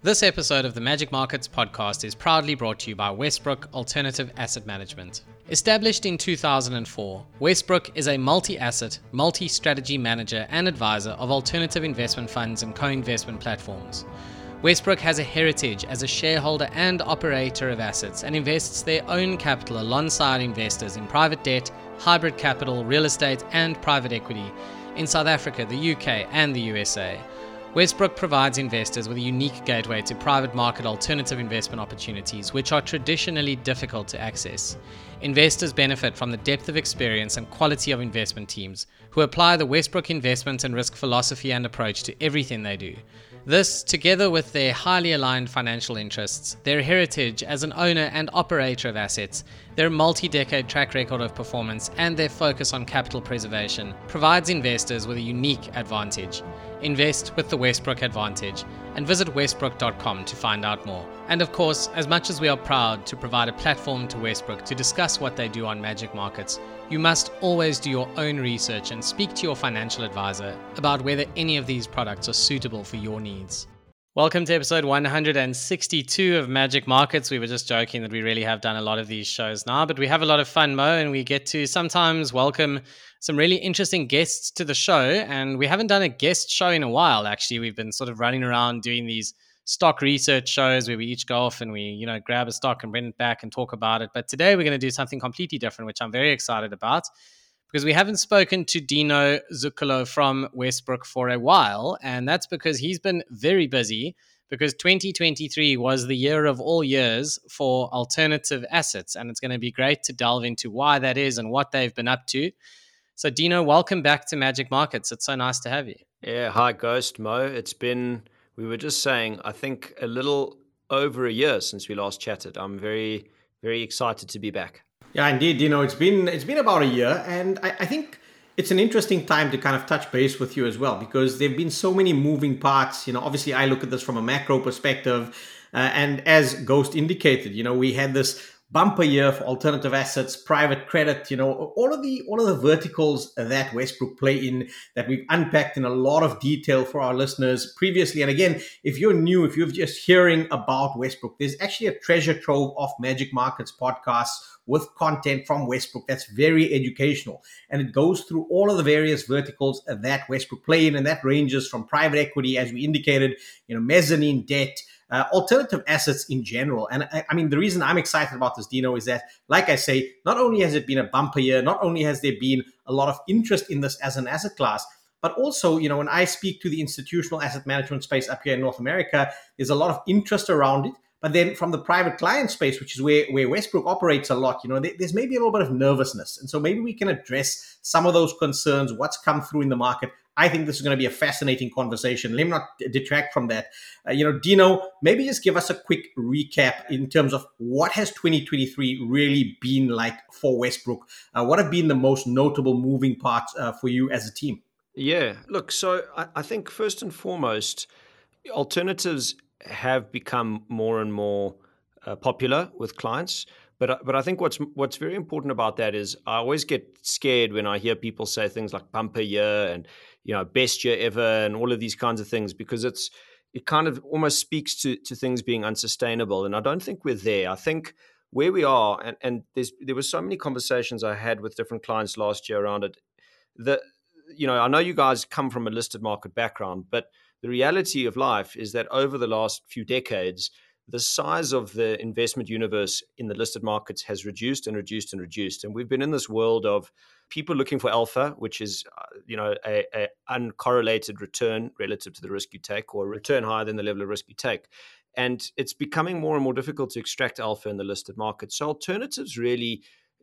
This episode of the Magic Markets podcast is proudly brought to you by Westbrooke Alternative Asset Management. Established in 2004, Westbrooke is a multi asset, multi strategy manager and advisor of alternative investment funds and co investment platforms. Westbrooke has a heritage as a shareholder and operator of assets and invests their own capital alongside investors in private debt, hybrid capital, real estate, and private equity in South Africa, the UK, and the USA. Westbrooke provides investors with a unique gateway to private market alternative investment opportunities, which are traditionally difficult to access. Investors benefit from the depth of experience and quality of investment teams who apply the Westbrooke investment and risk philosophy and approach to everything they do. This, together with their highly aligned financial interests, their heritage as an owner and operator of assets, their multi decade track record of performance, and their focus on capital preservation, provides investors with a unique advantage. Invest with the Westbrooke Advantage and visit westbrooke.com to find out more. And of course, as much as we are proud to provide a platform to Westbrooke to discuss what they do on magic markets, you must always do your own research and speak to your financial advisor about whether any of these products are suitable for your needs. Welcome to episode 162 of Magic Markets. We were just joking that we really have done a lot of these shows now, but we have a lot of fun, Mo, and we get to sometimes welcome some really interesting guests to the show. And we haven't done a guest show in a while, actually. We've been sort of running around doing these stock research shows where we each go off and we, you know, grab a stock and bring it back and talk about it. But today we're going to do something completely different, which I'm very excited about because we haven't spoken to Dino Zuccollo from Westbrooke for a while. And that's because he's been very busy because 2023 was the year of all years for alternative assets. And it's going to be great to delve into why that is and what they've been up to. So, Dino, welcome back to Magic Markets. It's so nice to have you. Yeah, hi, Ghost Mo. It's been, we were just saying, I think a little over a year since we last chatted. I'm very, very excited to be back. Yeah, indeed. You know, it's been it's been about a year, and I, I think it's an interesting time to kind of touch base with you as well because there've been so many moving parts. You know, obviously, I look at this from a macro perspective, uh, and as Ghost indicated, you know, we had this bumper year for alternative assets, private credit, you know, all of the all of the verticals that Westbrooke play in that we've unpacked in a lot of detail for our listeners previously. And again, if you're new, if you're just hearing about Westbrooke, there's actually a treasure trove of Magic Markets podcasts with content from Westbrooke that's very educational. And it goes through all of the various verticals that Westbrooke play in, and that ranges from private equity, as we indicated, you know, mezzanine debt, uh, alternative assets in general. And I, I, mean, the reason I'm excited about this, Dino, is that, like I say, not only has it been a bumper year, not only has there been a lot of interest in this as an asset class, but also, you know, when I speak to the institutional asset management space up here in North America, there's a lot of interest around it. But then from the private client space, which is where, where Westbrooke operates a lot, you know, there's maybe a little bit of nervousness. And so maybe we can address some of those concerns, what's come through in the market, I think this is going to be a fascinating conversation. Let me not detract from that. Uh, you know, Dino, maybe just give us a quick recap in terms of what has 2023 really been like for Westbrooke. Uh, what have been the most notable moving parts uh, for you as a team? Yeah, look, so I, I think first and foremost, alternatives have become more and more uh, popular with clients. But uh, but I think what's what's very important about that is I always get scared when I hear people say things like bumper year and you know best year ever and all of these kinds of things because it's it kind of almost speaks to to things being unsustainable and I don't think we're there. I think where we are and and there's there were so many conversations I had with different clients last year around it that you know I know you guys come from a listed market background but the reality of life is that over the last few decades the size of the investment universe in the listed markets has reduced and reduced and reduced. And we've been in this world of people looking for alpha which is uh, you know a, a, uncorrelated return relative to the risk you take or a return higher than the level of risk you take. And it's becoming more and more difficult to extract alpha in the listed market. So alternatives really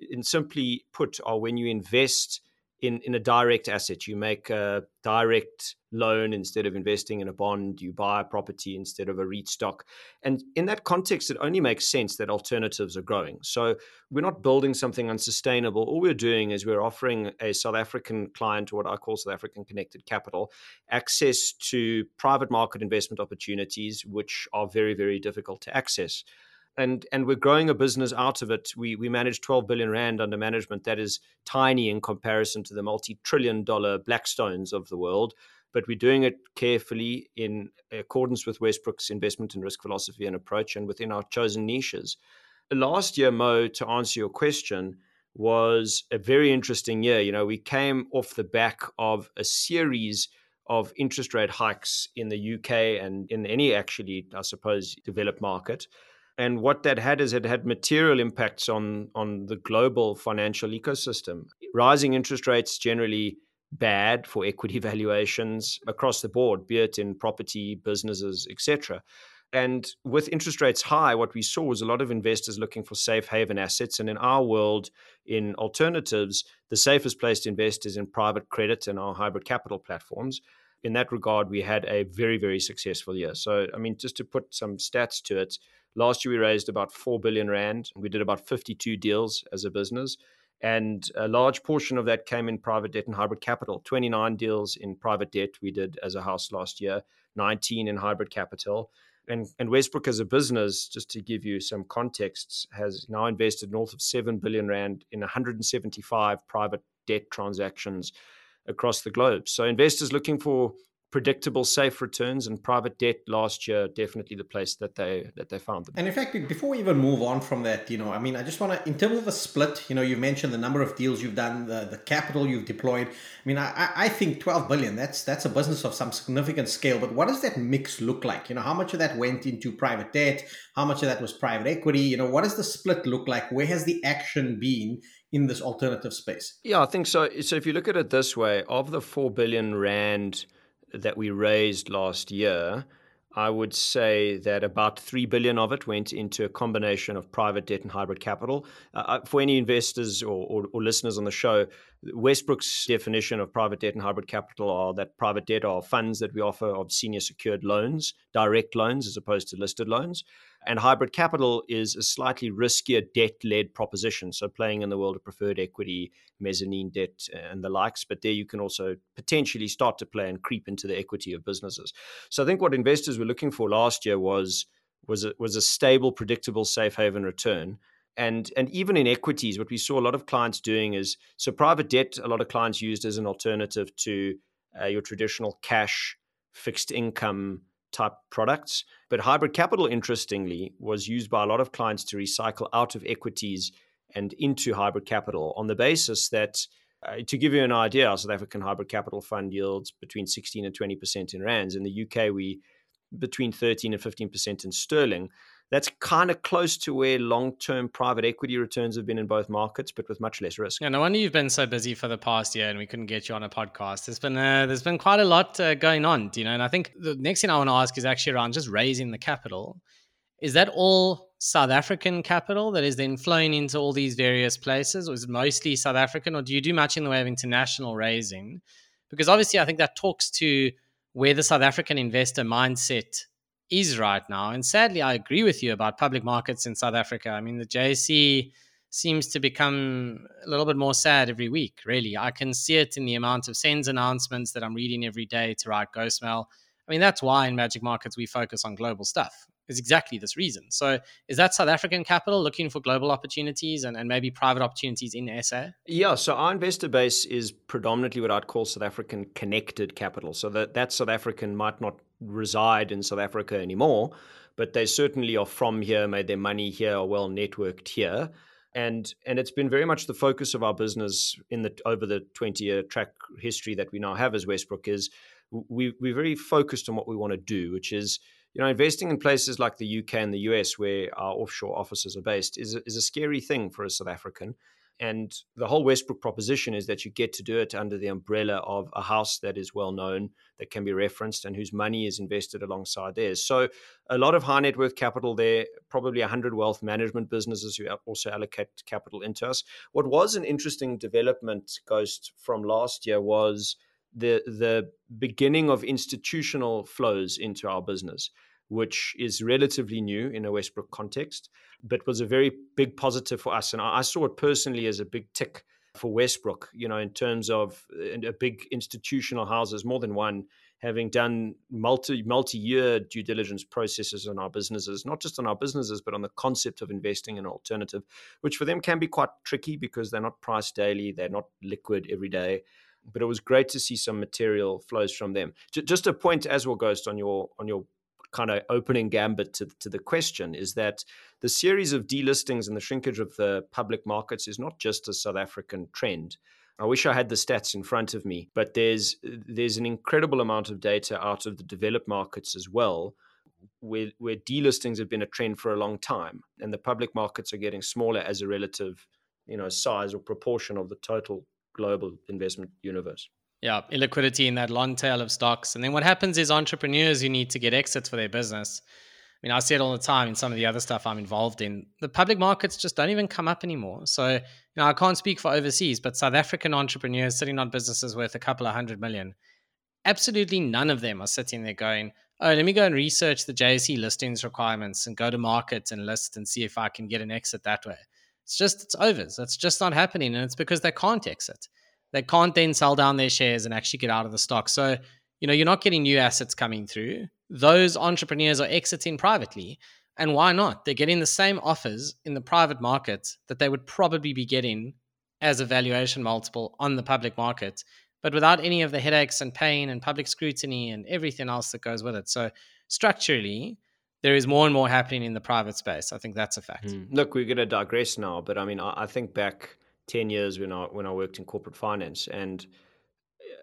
in simply put are when you invest in, in a direct asset. You make a direct loan instead of investing in a bond. You buy a property instead of a REIT stock. And in that context, it only makes sense that alternatives are growing. So we're not building something unsustainable. All we're doing is we're offering a South African client, or what I call South African Connected Capital, access to private market investment opportunities, which are very, very difficult to access and and we're growing a business out of it. We we manage 12 billion rand under management. That is tiny in comparison to the multi-trillion dollar Blackstones of the world. but we're doing it carefully in accordance with Westbrooke's investment and risk philosophy and approach and within our chosen niches. Last year, Mo, to answer your question, was a very interesting year. You know, we came off the back of a series of interest rate hikes in the UK and in any actually, I suppose, developed market. And what that had is it had material impacts on, on the global financial ecosystem. Rising interest rates generally bad for equity valuations across the board, be it in property, businesses, etc. And with interest rates high, what we saw was a lot of investors looking for safe haven assets. And in our world, in alternatives, the safest place to invest is in private credit and our hybrid capital platforms. In that regard, we had a very, very successful year. So, I mean, just to put some stats to it, last year we raised about 4 billion Rand. We did about 52 deals as a business. And a large portion of that came in private debt and hybrid capital. 29 deals in private debt we did as a house last year, 19 in hybrid capital and, and Westbrooke as a business, just to give you some context, has now invested north of 7 billion Rand in 175 private debt transactions across the globe. So investors looking for predictable, safe returns, and private debt last year definitely the place that they that they found them. And in fact, before we even move on from that, you know, I mean, I just want to, in terms of the split, you know, you mentioned the number of deals you've done, the, the capital you've deployed. I mean, I, I think 12 billion. That's that's a business of some significant scale. But what does that mix look like? You know, how much of that went into private debt? How much of that was private equity? You know, what does the split look like? Where has the action been? in this alternative space? Yeah, I think so. So if you look at it this way, of the 4 billion rand that we raised last year, I would say that about 3 billion of it went into a combination of private debt and hybrid capital. Uh, uh, for any investors or, or, or, listeners on the show, Westbrooke's definition of private debt and hybrid capital are that private debt are funds that we offer of senior secured loans, direct loans as opposed to listed loans. And hybrid capital is a slightly riskier debt led proposition. So, playing in the world of preferred equity, mezzanine debt, and the likes. But there you can also potentially start to play and creep into the equity of businesses. So, I think what investors were looking for last year was, was, a, was a stable, predictable, safe haven return. And, and even in equities, what we saw a lot of clients doing is so private debt, a lot of clients used as an alternative to uh, your traditional cash, fixed income type products. But hybrid capital, interestingly, was used by a lot of clients to recycle out of equities and into hybrid capital on the basis that, uh, to give you an idea, South African hybrid capital fund yields between 16 and 20% in rands. In the UK, we between 13 and 15% in sterling that's kind of close to where long-term private equity returns have been in both markets, but with much less risk. Yeah, no wonder you've been so busy for the past year, and we couldn't get you on a podcast. There's been uh, there's been quite a lot uh, going on, you know. And I think the next thing I want to ask is actually around just raising the capital. Is that all South African capital that is then flowing into all these various places, or is it mostly South African, or do you do much in the way of international raising? Because obviously, I think that talks to where the South African investor mindset is right now. And sadly, I agree with you about public markets in South Africa. I mean, the JSE seems to become a little bit more sad every week, really. I can see it in the amount of SENS announcements that I'm reading every day to write Ghost Mail. I mean, that's why in Magic Markets we focus on global stuff. Is exactly this reason. So, is that South African capital looking for global opportunities and, and maybe private opportunities in SA? Yeah, so our investor base is predominantly what I'd call South African connected capital. So, that, that South African might not reside in South Africa anymore, but they certainly are from here, made their money here, are well networked here. And, and it's been very much the focus of our business in the over the 20 year track history that we now have as Westbrooke is we, we're very focused on what we want to do, which is you know, investing in places like the UK and the US, where our offshore offices are based, is is a scary thing for a South African. And the whole Westbrooke proposition is that you get to do it under the umbrella of a house that is well known, that can be referenced, and whose money is invested alongside theirs. So, a lot of high net worth capital there, probably 100 wealth management businesses who also allocate capital into us. What was an interesting development, Ghost, from last year was the, the beginning of institutional flows into our business which is relatively new in a Westbrooke context, but was a very big positive for us. And I, saw it personally as a big tick for Westbrooke, you know, in terms of a big institutional houses, more than one, having done multi multi year due diligence processes on our businesses, not just on our businesses, but on the concept of investing in alternative, which for them can be quite tricky because they're not priced daily, they're not liquid every day. But it was great to see some material flows from them. J- just a point as well, Ghost, on your on your kind of opening gambit to, to the question is that the series of delistings and the shrinkage of the public markets is not just a South African trend. I wish I had the stats in front of me, but there's there's an incredible amount of data out of the developed markets as well, where where delistings have been a trend for a long time, and the public markets are getting smaller as a relative, you know, size or proportion of the total global investment universe. Yeah, illiquidity in that long tail of stocks. And then what happens is entrepreneurs who need to get exits for their business. I mean, I see it all the time in some of the other stuff I'm involved in. The public markets just don't even come up anymore. So, you know, I can't speak for overseas, but South African entrepreneurs sitting on businesses worth a couple of hundred million, absolutely none of them are sitting there going, oh, let me go and research the JSE listings requirements and go to market and list and see if I can get an exit that way. It's just, it's overs. It's just not happening. And it's because they can't exit. They can't then sell down their shares and actually get out of the stock. So, you know, you're not getting new assets coming through. Those entrepreneurs are exiting privately. And why not? They're getting the same offers in the private market that they would probably be getting as a valuation multiple on the public market, but without any of the headaches and pain and public scrutiny and everything else that goes with it. So, structurally, there is more and more happening in the private space. I think that's a fact. Mm. Look, we're going to digress now, but I mean, I, I, think back ten years when I when I worked in corporate finance, and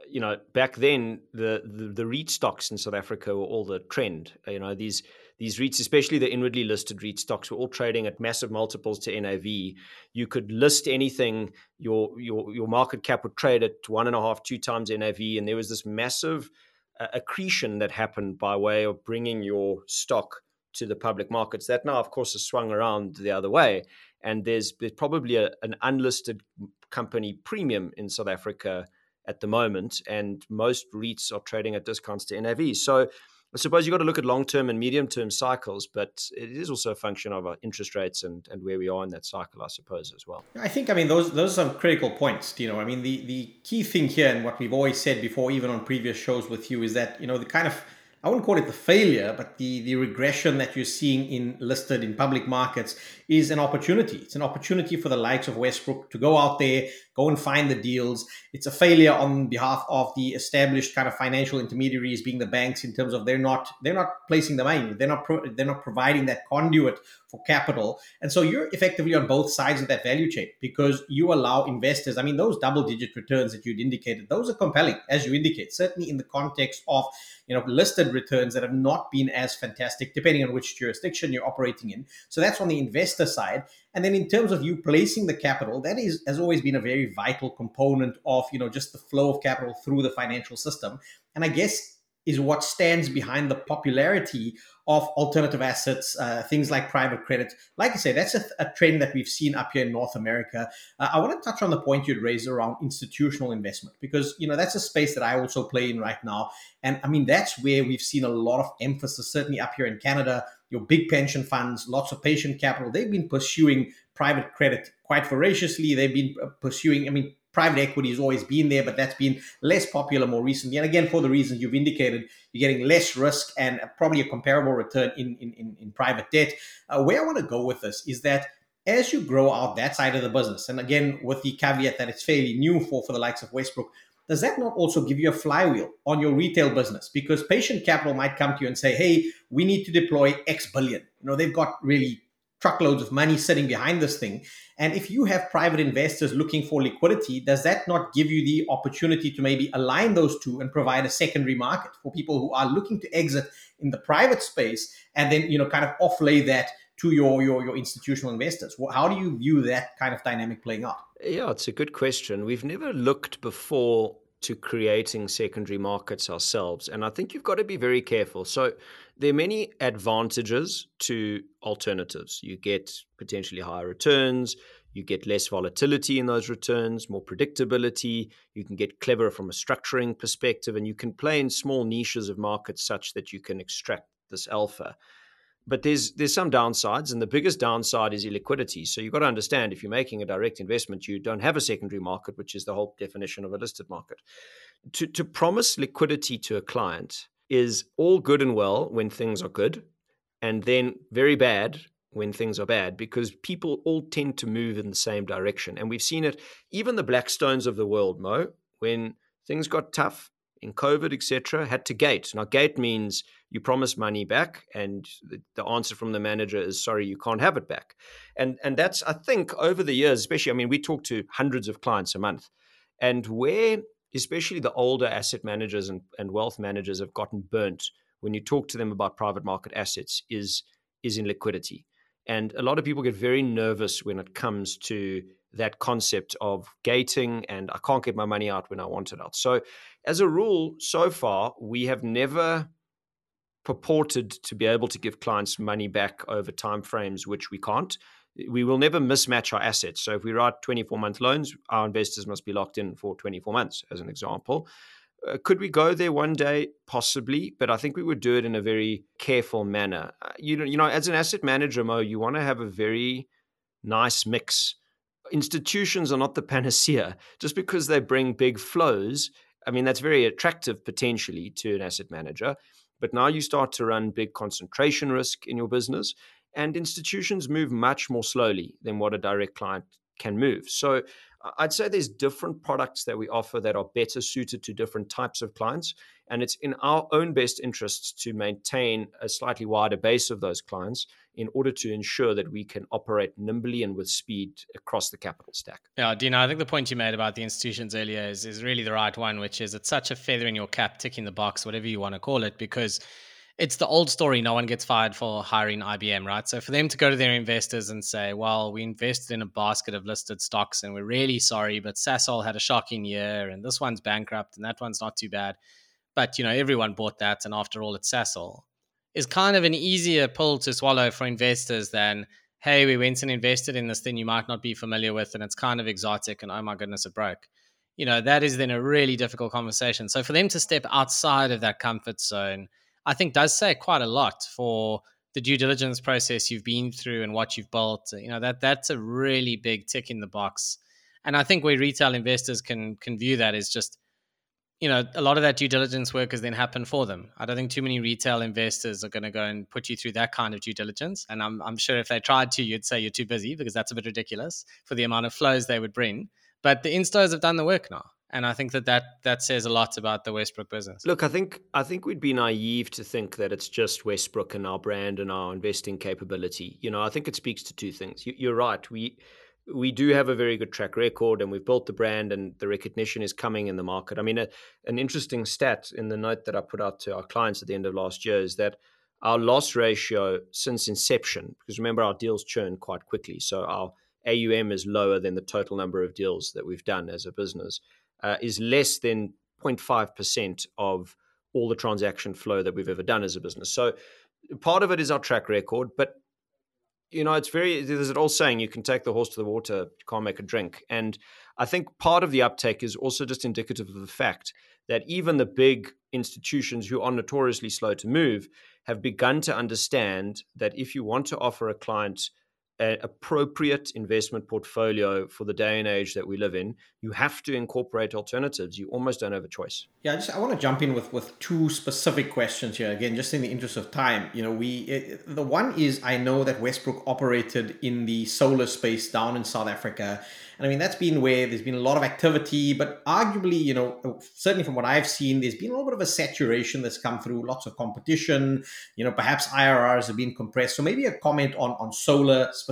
you know, back then the, the the REIT stocks in South Africa were all the trend. You know, these these REITs, especially the inwardly listed REIT stocks, were all trading at massive multiples to NAV. You could list anything, your your your market cap would trade at one and a half, two times NAV, and there was this massive uh, accretion that happened by way of bringing your stock to the public markets. That now, of course, has swung around the other way, and there's there's probably a, an unlisted company premium in South Africa at the moment, and most REITs are trading at discounts to NAV. So. I suppose you've got to look at long term and medium term cycles, but it is also a function of uh, interest rates and, and where we are in that cycle, I suppose, as well. I think, I mean, those those are some critical points, you know. I mean, the, the key thing here, and what we've always said before, even on previous shows with you, is that, you know, the kind of I wouldn't call it the failure, but the, the regression that you're seeing in listed in public markets is an opportunity. It's an opportunity for the likes of Westbrooke to go out there, go and find the deals. It's a failure on behalf of the established kind of financial intermediaries, being the banks, in terms of they're not they're not placing the money, they're not pro- they're not providing that conduit for capital, and so you're effectively on both sides of that value chain because you allow investors. I mean, those double digit returns that you'd indicated, those are compelling, as you indicate, certainly in the context of you know listed returns that have not been as fantastic, depending on which jurisdiction you're operating in. So that's on the investor side. And then in terms of you placing the capital, that is has always been a very vital component of you know just the flow of capital through the financial system. And I guess is what stands behind the popularity of alternative assets, uh, things like private credit. Like I say, that's a, a, trend that we've seen up here in North America. Uh, I want to touch on the point you'd raised around institutional investment because you know that's a space that I also play in right now, and I mean that's where we've seen a lot of emphasis, certainly up here in Canada. Your big pension funds, lots of patient capital, they've been pursuing private credit quite voraciously. They've been uh, pursuing, I mean, private equity has always been there, but that's been less popular more recently. And again, for the reasons you've indicated, you're getting less risk and probably a comparable return in, in, in, in private debt. Uh, where I want to go with this is that as you grow out that side of the business, and again, with the caveat that it's fairly new for, for the likes of Westbrooke, does that not also give you a flywheel on your retail business? Because patient capital might come to you and say, hey, we need to deploy X billion. You know, they've got really truckloads of money sitting behind this thing. And if you have private investors looking for liquidity, does that not give you the opportunity to maybe align those two and provide a secondary market for people who are looking to exit in the private space and then, you know, kind of offlay that to your, your, your institutional investors? How do you view that kind of dynamic playing out? Yeah, it's a good question. We've never looked before to creating secondary markets ourselves. And I think you've got to be very careful. So there are many advantages to alternatives. You get potentially higher returns, you get less volatility in those returns, more predictability, you can get clever from a structuring perspective, and you can play in small niches of markets such that you can extract this alpha. But there's there's some downsides, and the biggest downside is illiquidity. So you've got to understand if you're making a direct investment, you don't have a secondary market, which is the whole definition of a listed market. To to promise liquidity to a client is all good and well when things are good, and then very bad when things are bad because people all tend to move in the same direction. And we've seen it, even the Blackstones of the world, Mo, when things got tough in COVID, etc., had to gate. Now, gate means you promise money back, and the, answer from the manager is sorry, you can't have it back. And and that's I think over the years, especially, I mean, we talk to hundreds of clients a month, and where especially the older asset managers and, and wealth managers have gotten burnt when you talk to them about private market assets is is in liquidity. And a lot of people get very nervous when it comes to that concept of gating and I can't get my money out when I want it out. So, as a rule, so far, we have never purported to be able to give clients money back over time frames which we can't. We will never mismatch our assets. So, if we write 24 month loans, our investors must be locked in for 24 months, as an example. Uh, could we go there one day? Possibly, but I think we would do it in a very careful manner. Uh, you know, you know, as an asset manager, Mo, you want to have a very nice mix. Institutions are not the panacea. Just because they bring big flows, I mean, that's very attractive potentially to an asset manager. But now you start to run big concentration risk in your business, and institutions move much more slowly than what a direct client can move. So I'd say there's different products that we offer that are better suited to different types of clients. And it's in our own best interests to maintain a slightly wider base of those clients in order to ensure that we can operate nimbly and with speed across the capital stack. Yeah, Dino, I think the point you made about the institutions earlier is, is really the right one, which is it's such a feather in your cap, ticking the box, whatever you want to call it, because it's the old story. No one gets fired for hiring IBM, right? So for them to go to their investors and say, well, we invested in a basket of listed stocks and we're really sorry, but Sasol had a shocking year and this one's bankrupt and that one's not too bad. But, you know, everyone bought that. And after all, it's Sasol is kind of an easier pill to swallow for investors than, hey, we went and invested in this thing you might not be familiar with and it's kind of exotic and oh my goodness, it broke. You know, that is then a really difficult conversation. So for them to step outside of that comfort zone – I think does say quite a lot for the due diligence process you've been through and what you've built. You know that that's a really big tick in the box. And I think where retail investors can can view that is just, you know, a lot of that due diligence work has then happened for them. I don't think too many retail investors are going to go and put you through that kind of due diligence. And I'm I'm sure if they tried to, you'd say you're too busy because that's a bit ridiculous for the amount of flows they would bring. But the instos have done the work now and I think that, that that says a lot about the Westbrooke business. Look, I think I think we'd be naive to think that it's just Westbrooke and our brand and our investing capability. You know, I think it speaks to two things. You, you're right. We we do have a very good track record and we've built the brand and the recognition is coming in the market. I mean, a, an interesting stat in the note that I put out to our clients at the end of last year is that our loss ratio since inception, because remember our deals churn quite quickly, so our AUM is lower than the total number of deals that we've done as a business uh, is less than 0.5% of all the transaction flow that we've ever done as a business. So part of it is our track record, but you know, it's very there's an old saying you can take the horse to the water, you can't make a drink. And I think part of the uptake is also just indicative of the fact that even the big institutions who are notoriously slow to move have begun to understand that if you want to offer a client an appropriate investment portfolio for the day and age that we live in, you have to incorporate alternatives. You almost don't have a choice. Yeah, I just I want to jump in with with two specific questions here. Again, just in the interest of time, you know, we it, the one is I know that Westbrooke operated in the solar space down in South Africa and I mean, that's been where there's been a lot of activity, but arguably, you know, certainly from what I've seen, there's been a little bit of a saturation that's come through, lots of competition. You know, perhaps IRRs have been compressed. So maybe a comment on, on solar specifically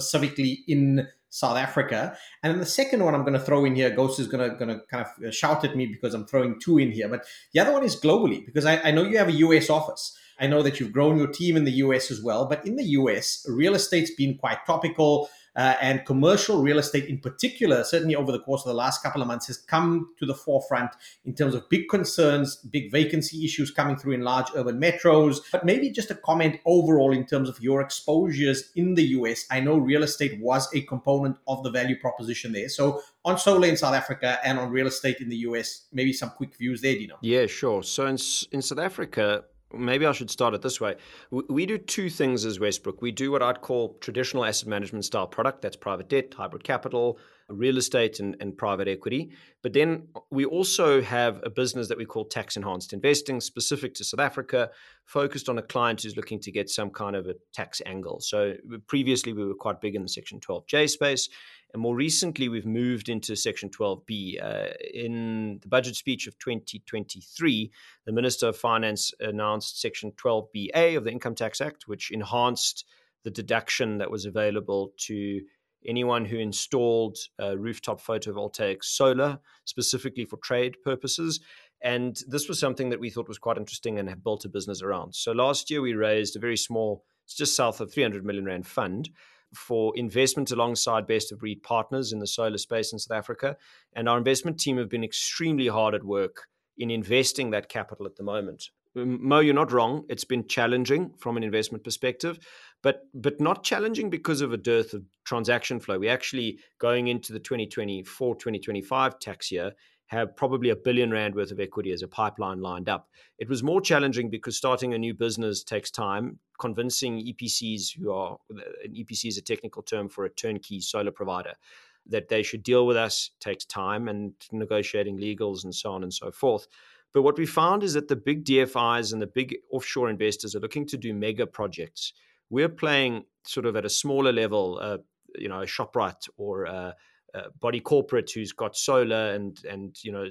in South Africa. And then the second one I'm going to throw in here, Ghost is going to, going to kind of shout at me because I'm throwing two in here. But the other one is globally, because I, I know you have a US office. I know that you've grown your team in the US as well. But in the US, real estate's been quite topical uh, and commercial real estate in particular, certainly over the course of the last couple of months, has come to the forefront in terms of big concerns, big vacancy issues coming through in large urban metros. But maybe just a comment overall in terms of your exposures in the US. I know real estate was a component of the value proposition there. So on solar in South Africa and on real estate in the US, maybe some quick views there, Dino. Yeah, sure. So in, in South Africa, maybe I should start it this way. We, do two things as Westbrooke. We do what I'd call traditional asset management style product. That's private debt, hybrid capital, real estate and, and private equity. But then we also have a business that we call tax enhanced investing, specific to South Africa, focused on a client who's looking to get some kind of a tax angle. So previously we were quite big in the Section 12J space. And more recently, we've moved into Section 12B. Uh, in the budget speech of 2023, the Minister of Finance announced Section 12BA of the Income Tax Act, which enhanced the deduction that was available to anyone who installed uh, rooftop photovoltaic solar specifically for trade purposes. And this was something that we thought was quite interesting and have built a business around. So last year we raised a very small, it's just south of 300 million rand fund for investment alongside best of breed partners in the solar space in South Africa. And our investment team have been extremely hard at work in investing that capital at the moment. Mo, you're not wrong. It's been challenging from an investment perspective, but but not challenging because of a dearth of transaction flow. We actually going into the 2024 2025 tax year have probably a billion rand worth of equity as a pipeline lined up. It was more challenging because starting a new business takes time. Convincing EPCs, who are an EPC is a technical term for a turnkey solar provider, that they should deal with us takes time and negotiating legals and so on and so forth. But what we found is that the big DFIs and the big offshore investors are looking to do mega projects. We're playing sort of at a smaller level, uh, you know, a Shoprite or a, a body corporate who's got solar and and you know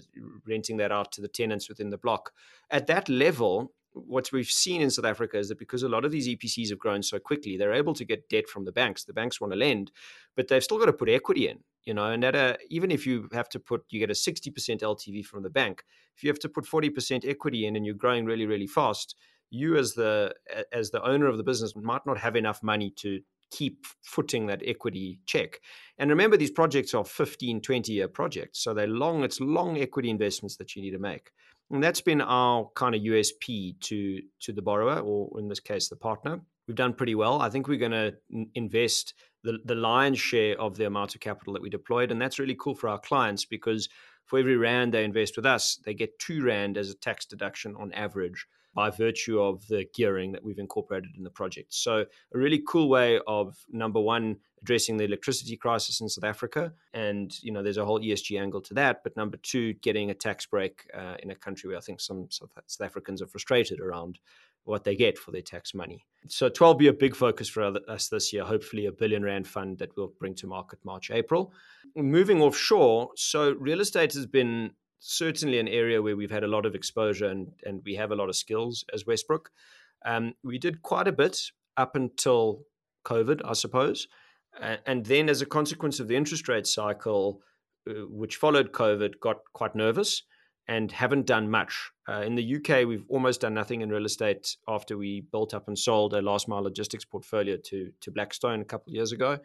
renting that out to the tenants within the block. At that level, what we've seen in South Africa is that because a lot of these EPCs have grown so quickly, they're able to get debt from the banks. The banks want to lend, but they've still got to put equity in, you know. And that even if you have to put, you get a sixty percent LTV from the bank. If you have to put forty percent equity in, and you're growing really, really fast, you as the as the owner of the business might not have enough money to keep footing that equity check. And remember, these projects are 15, 20 year projects. So they're long, it's long equity investments that you need to make. And that's been our kind of USP to to the borrower, or in this case, the partner. We've done pretty well. I think we're going to invest the, the lion's share of the amount of capital that we deployed. And that's really cool for our clients because for every Rand they invest with us, they get two Rand as a tax deduction on average by virtue of the gearing that we've incorporated in the project. So, a really cool way of number one, addressing the electricity crisis in South Africa. And, you know, there's a whole ESG angle to that. But number two, getting a tax break uh, in a country where I think some South Africans are frustrated around what they get for their tax money. So 12B a big focus for us this year, hopefully a billion rand fund that we'll bring to market March, April. Moving offshore, so real estate has been certainly an area where we've had a lot of exposure and, and we have a lot of skills as Westbrooke. Um, we did quite a bit up until COVID, I suppose. And then, as a consequence of the interest rate cycle, uh, which followed COVID, got quite nervous and haven't done much. Uh, in the UK, we've almost done nothing in real estate after we built up and sold a last mile logistics portfolio to, to Blackstone a couple of years ago.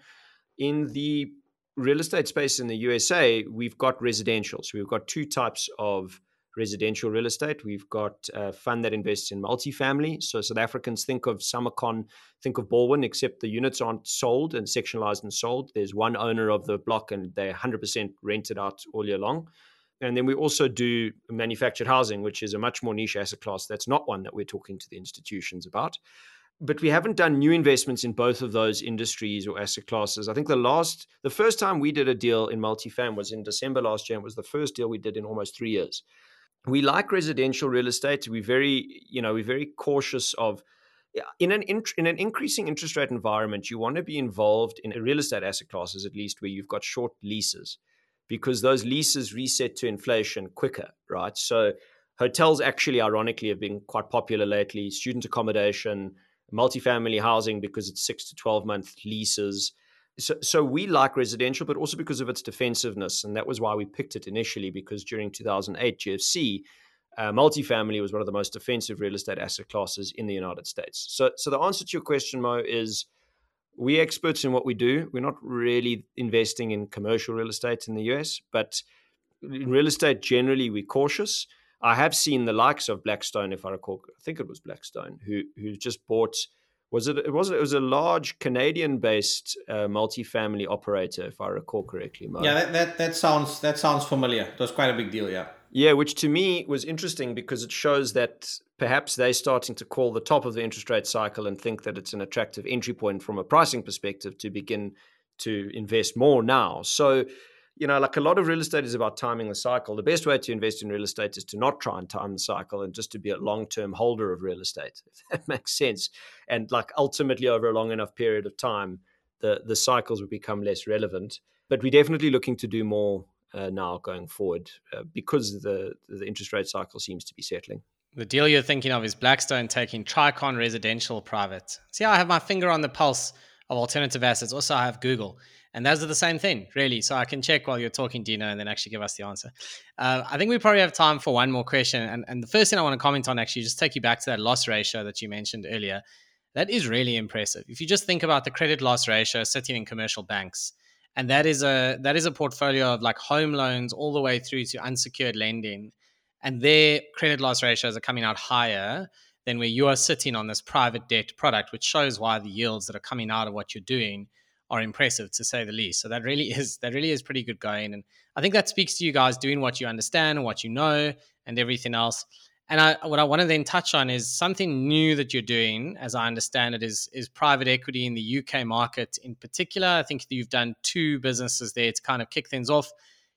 In the real estate space in the USA, we've got residential. So we've got two types of residential real estate. We've got a fund that invests in multifamily. So South Africans think of Summercon, think of Balwin, except the units aren't sold and sectionalized and sold. There's one owner of the block and they're 100% rented out all year long. And then we also do manufactured housing, which is a much more niche asset class. That's not one that we're talking to the institutions about but we haven't done new investments in both of those industries or asset classes. I think the last, the first time we did a deal in multifam was in December last year. It was the first deal we did in almost three years. We like residential real estate. We're very, you know, we're very cautious of in an in, in an increasing interest rate environment. You want to be involved in real estate asset classes at least where you've got short leases, because those leases reset to inflation quicker, right? So hotels actually, ironically, have been quite popular lately. Student accommodation multifamily housing because it's six to 12 month leases. So, so we like residential, but also because of its defensiveness. And that was why we picked it initially, because during 2008 GFC, uh, multifamily was one of the most defensive real estate asset classes in the United States. So, so the answer to your question, Mo, is we're experts in what we do. We're not really investing in commercial real estate in the US, but in real estate generally, we're cautious. I have seen the likes of Blackstone, if I recall, I think it was Blackstone, who who just bought. Was it? It was. It was a large Canadian-based uh, multifamily operator, if I recall correctly. Mo. Yeah, that, that that sounds that sounds familiar. It was quite a big deal. Yeah. Yeah, which to me was interesting because it shows that perhaps they're starting to call the top of the interest rate cycle and think that it's an attractive entry point from a pricing perspective to begin to invest more now. So you know, like a lot of real estate is about timing the cycle. The best way to invest in real estate is to not try and time the cycle and just to be a long term holder of real estate, if that makes sense. And like ultimately, over a long enough period of time, the, the cycles will become less relevant. But we're definitely looking to do more uh, now going forward uh, because the, the interest rate cycle seems to be settling. The deal you're thinking of is Blackstone taking Tricon Residential private. See, I have my finger on the pulse of alternative assets. Also, I have Google. And those are the same thing, really. So I can check while you're talking, Dino, and then actually give us the answer. Uh, I think we probably have time for one more question. And, and the first thing I want to comment on, actually, just take you back to that loss ratio that you mentioned earlier. That is really impressive. If you just think about the credit loss ratio sitting in commercial banks, and that is a that is a portfolio of like home loans all the way through to unsecured lending, and their credit loss ratios are coming out higher than where you are sitting on this private debt product, which shows why the yields that are coming out of what you're doing are impressive to say the least. So that really is that really is pretty good going, and I think that speaks to you guys doing what you understand and what you know and everything else. And I, what I want to then touch on is something new that you're doing, as I understand it, is is private equity in the UK market in particular. I think you've done two businesses there to kind of kick things off.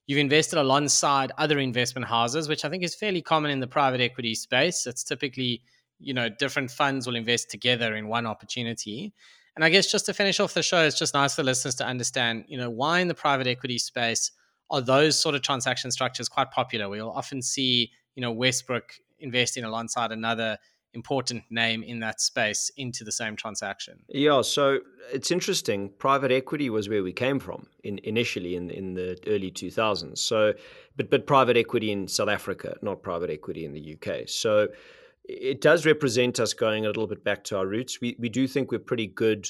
You've invested alongside other investment houses, which I think is fairly common in the private equity space. It's typically, you know, different funds will invest together in one opportunity. And I guess just to finish off the show, it's just nice for listeners to understand, you know, why in the private equity space are those sort of transaction structures quite popular? We'll often see, you know, Westbrooke investing alongside another important name in that space into the same transaction. Yeah, so it's interesting. Private equity was where we came from in, initially in in the early 2000s. So, but but private equity in South Africa, not private equity in the UK. So it does represent us going a little bit back to our roots. We we do think we're pretty good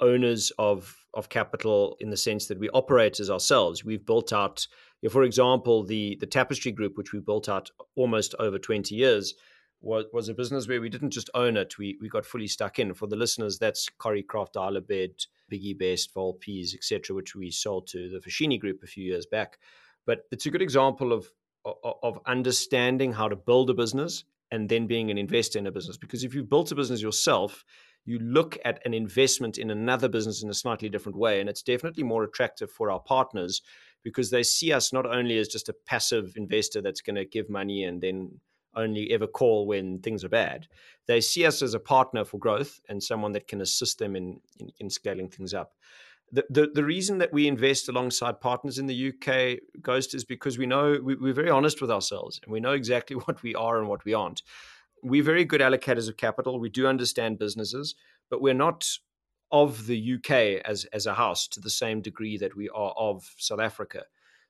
owners of of capital in the sense that we operate as ourselves. We've built out, for example, the the Tapestry Group, which we built out almost over twenty years, was was a business where we didn't just own it; we we got fully stuck in. For the listeners, that's Corrie Coricraft, Bed, Biggie Best, Volpes, etc., which we sold to the Foschini Group a few years back. But it's a good example of of understanding how to build a business and then being an investor in a business. Because if you've built a business yourself, you look at an investment in another business in a slightly different way. And it's definitely more attractive for our partners because they see us not only as just a passive investor that's going to give money and then only ever call when things are bad. They see us as a partner for growth and someone that can assist them in, in, in scaling things up the, the, reason that we invest alongside partners in the UK, Ghost, is because we know we, we're very honest with ourselves and we know exactly what we are and what we aren't. We're very good allocators of capital. We do understand businesses, but we're not of the UK as, as a house to the same degree that we are of South Africa.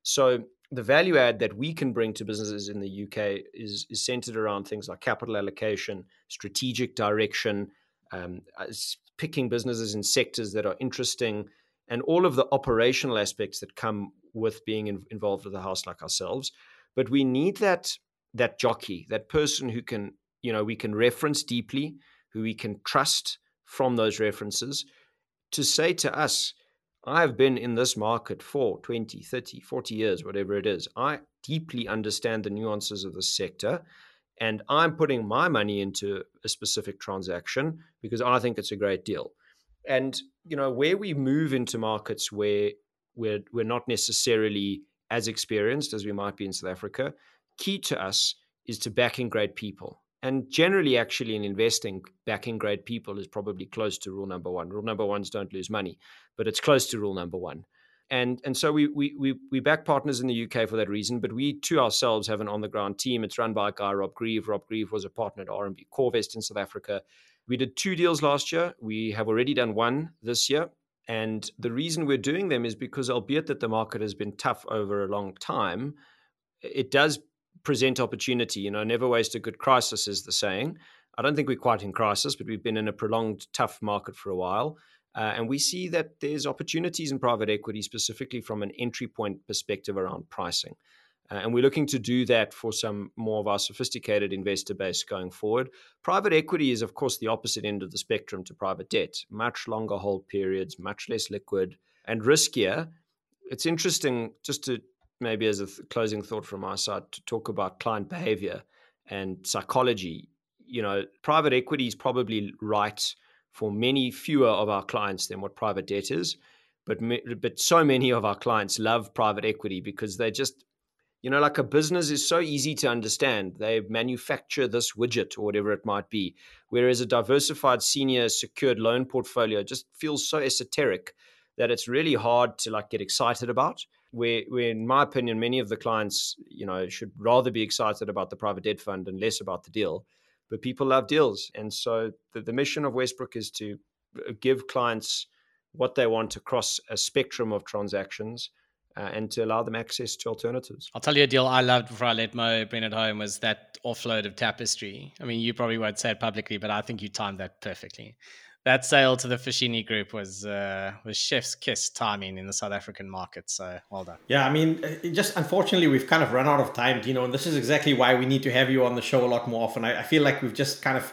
So the value add that we can bring to businesses in the UK is, is centered around things like capital allocation, strategic direction, um, picking businesses in sectors that are interesting, and all of the operational aspects that come with being in, involved with a house like ourselves. But we need that that jockey, that person who can, you know, we can reference deeply, who we can trust from those references to say to us, I've been in this market for 20, 30, 40 years, whatever it is. I deeply understand the nuances of the sector and I'm putting my money into a specific transaction because I think it's a great deal. And you know where we move into markets where we're we're not necessarily as experienced as we might be in South Africa, key to us is to backing great people. And generally, actually, in investing, backing great people is probably close to rule number one. Rule number one is don't lose money, but it's close to rule number one. And and so we we we, we back partners in the UK for that reason, but we too ourselves have an on the ground team. It's run by a guy Rob Grieve. Rob Grieve was a partner at RMB Corvest in South Africa. We did two deals last year. We have already done one this year. And the reason we're doing them is because, albeit that the market has been tough over a long time, it does present opportunity. You know, never waste a good crisis, is the saying. I don't think we're quite in crisis, but we've been in a prolonged tough market for a while. Uh, and we see that there's opportunities in private equity, specifically from an entry point perspective around pricing. Uh, and we're looking to do that for some more of our sophisticated investor base going forward. Private equity is, of course, the opposite end of the spectrum to private debt much longer hold periods, much less liquid, and riskier. It's interesting, just to maybe as a th- closing thought from my side, to talk about client behavior and psychology. You know, private equity is probably right for many fewer of our clients than what private debt is but but so many of our clients love private equity because they just you know like a business is so easy to understand they manufacture this widget or whatever it might be whereas a diversified senior secured loan portfolio just feels so esoteric that it's really hard to like get excited about where, where in my opinion many of the clients you know should rather be excited about the private debt fund and less about the deal but people love deals and so the, the mission of westbrooke is to uh, give clients what they want across a spectrum of transactions uh, and to allow them access to alternatives. I'll tell you a deal I loved before I let Mo bring it home was that offload of Tapestry. I mean, you probably won't say it publicly, but I think you timed that perfectly. That sale to the Foschini Group was uh, was chef's kiss timing in the South African market. So well done. Yeah, I mean, just unfortunately, we've kind of run out of time, you know, and this is exactly why we need to have you on the show a lot more often. I, I feel like we've just kind of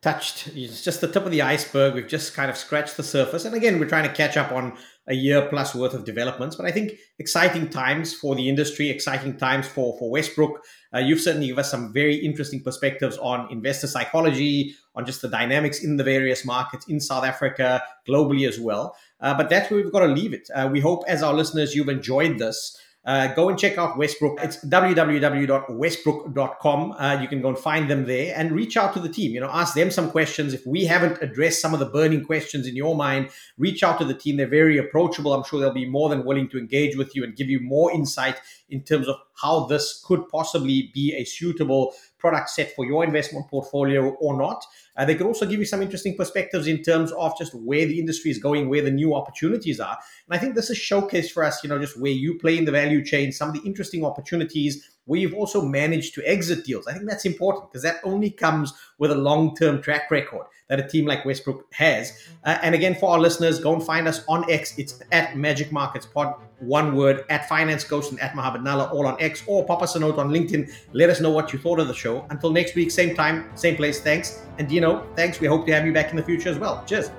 touched it's just the tip of the iceberg. We've just kind of scratched the surface. And again we're trying to catch up on a year plus worth of developments. But i think exciting times for the industry exciting times for for westbrooke. Uh, you've certainly given us some very interesting perspectives on investor psychology on just the dynamics in the various markets in south africa globally as well. Uh, but that's where we've got to leave it. Uh, we hope as our listeners you've enjoyed this uh, go and check out Westbrooke. It's www.westbrooke.com. Uh, you can go and find them there and reach out to the team. You know, ask them some questions. If we haven't addressed some of the burning questions in your mind, reach out to the team. They're very approachable. I'm sure they'll be more than willing to engage with you and give you more insight in terms of how this could possibly be a suitable product set for your investment portfolio or not. Uh, they could also give you some interesting perspectives in terms of just where the industry is going, where the new opportunities are. And I think this is showcase for us, you know, just where you play in the value chain, some of the interesting opportunities where you've also managed to exit deals. I think that's important because that only comes with a long term track record that a team like Westbrooke has. Uh, and again, for our listeners, go and find us on X. It's at Magic Markets Pod, one word, at Finance Ghost and at Mohammed Nalla, all on X, or pop us a note on LinkedIn. Let us know what you thought of the show. Until next week, same time, same place. Thanks. And Dino, thanks. We hope to have you back in the future as well. Cheers.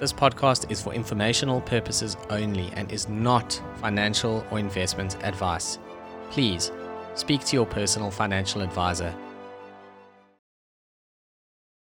This podcast is for informational purposes only and is not financial or investment advice. Please speak to your personal financial advisor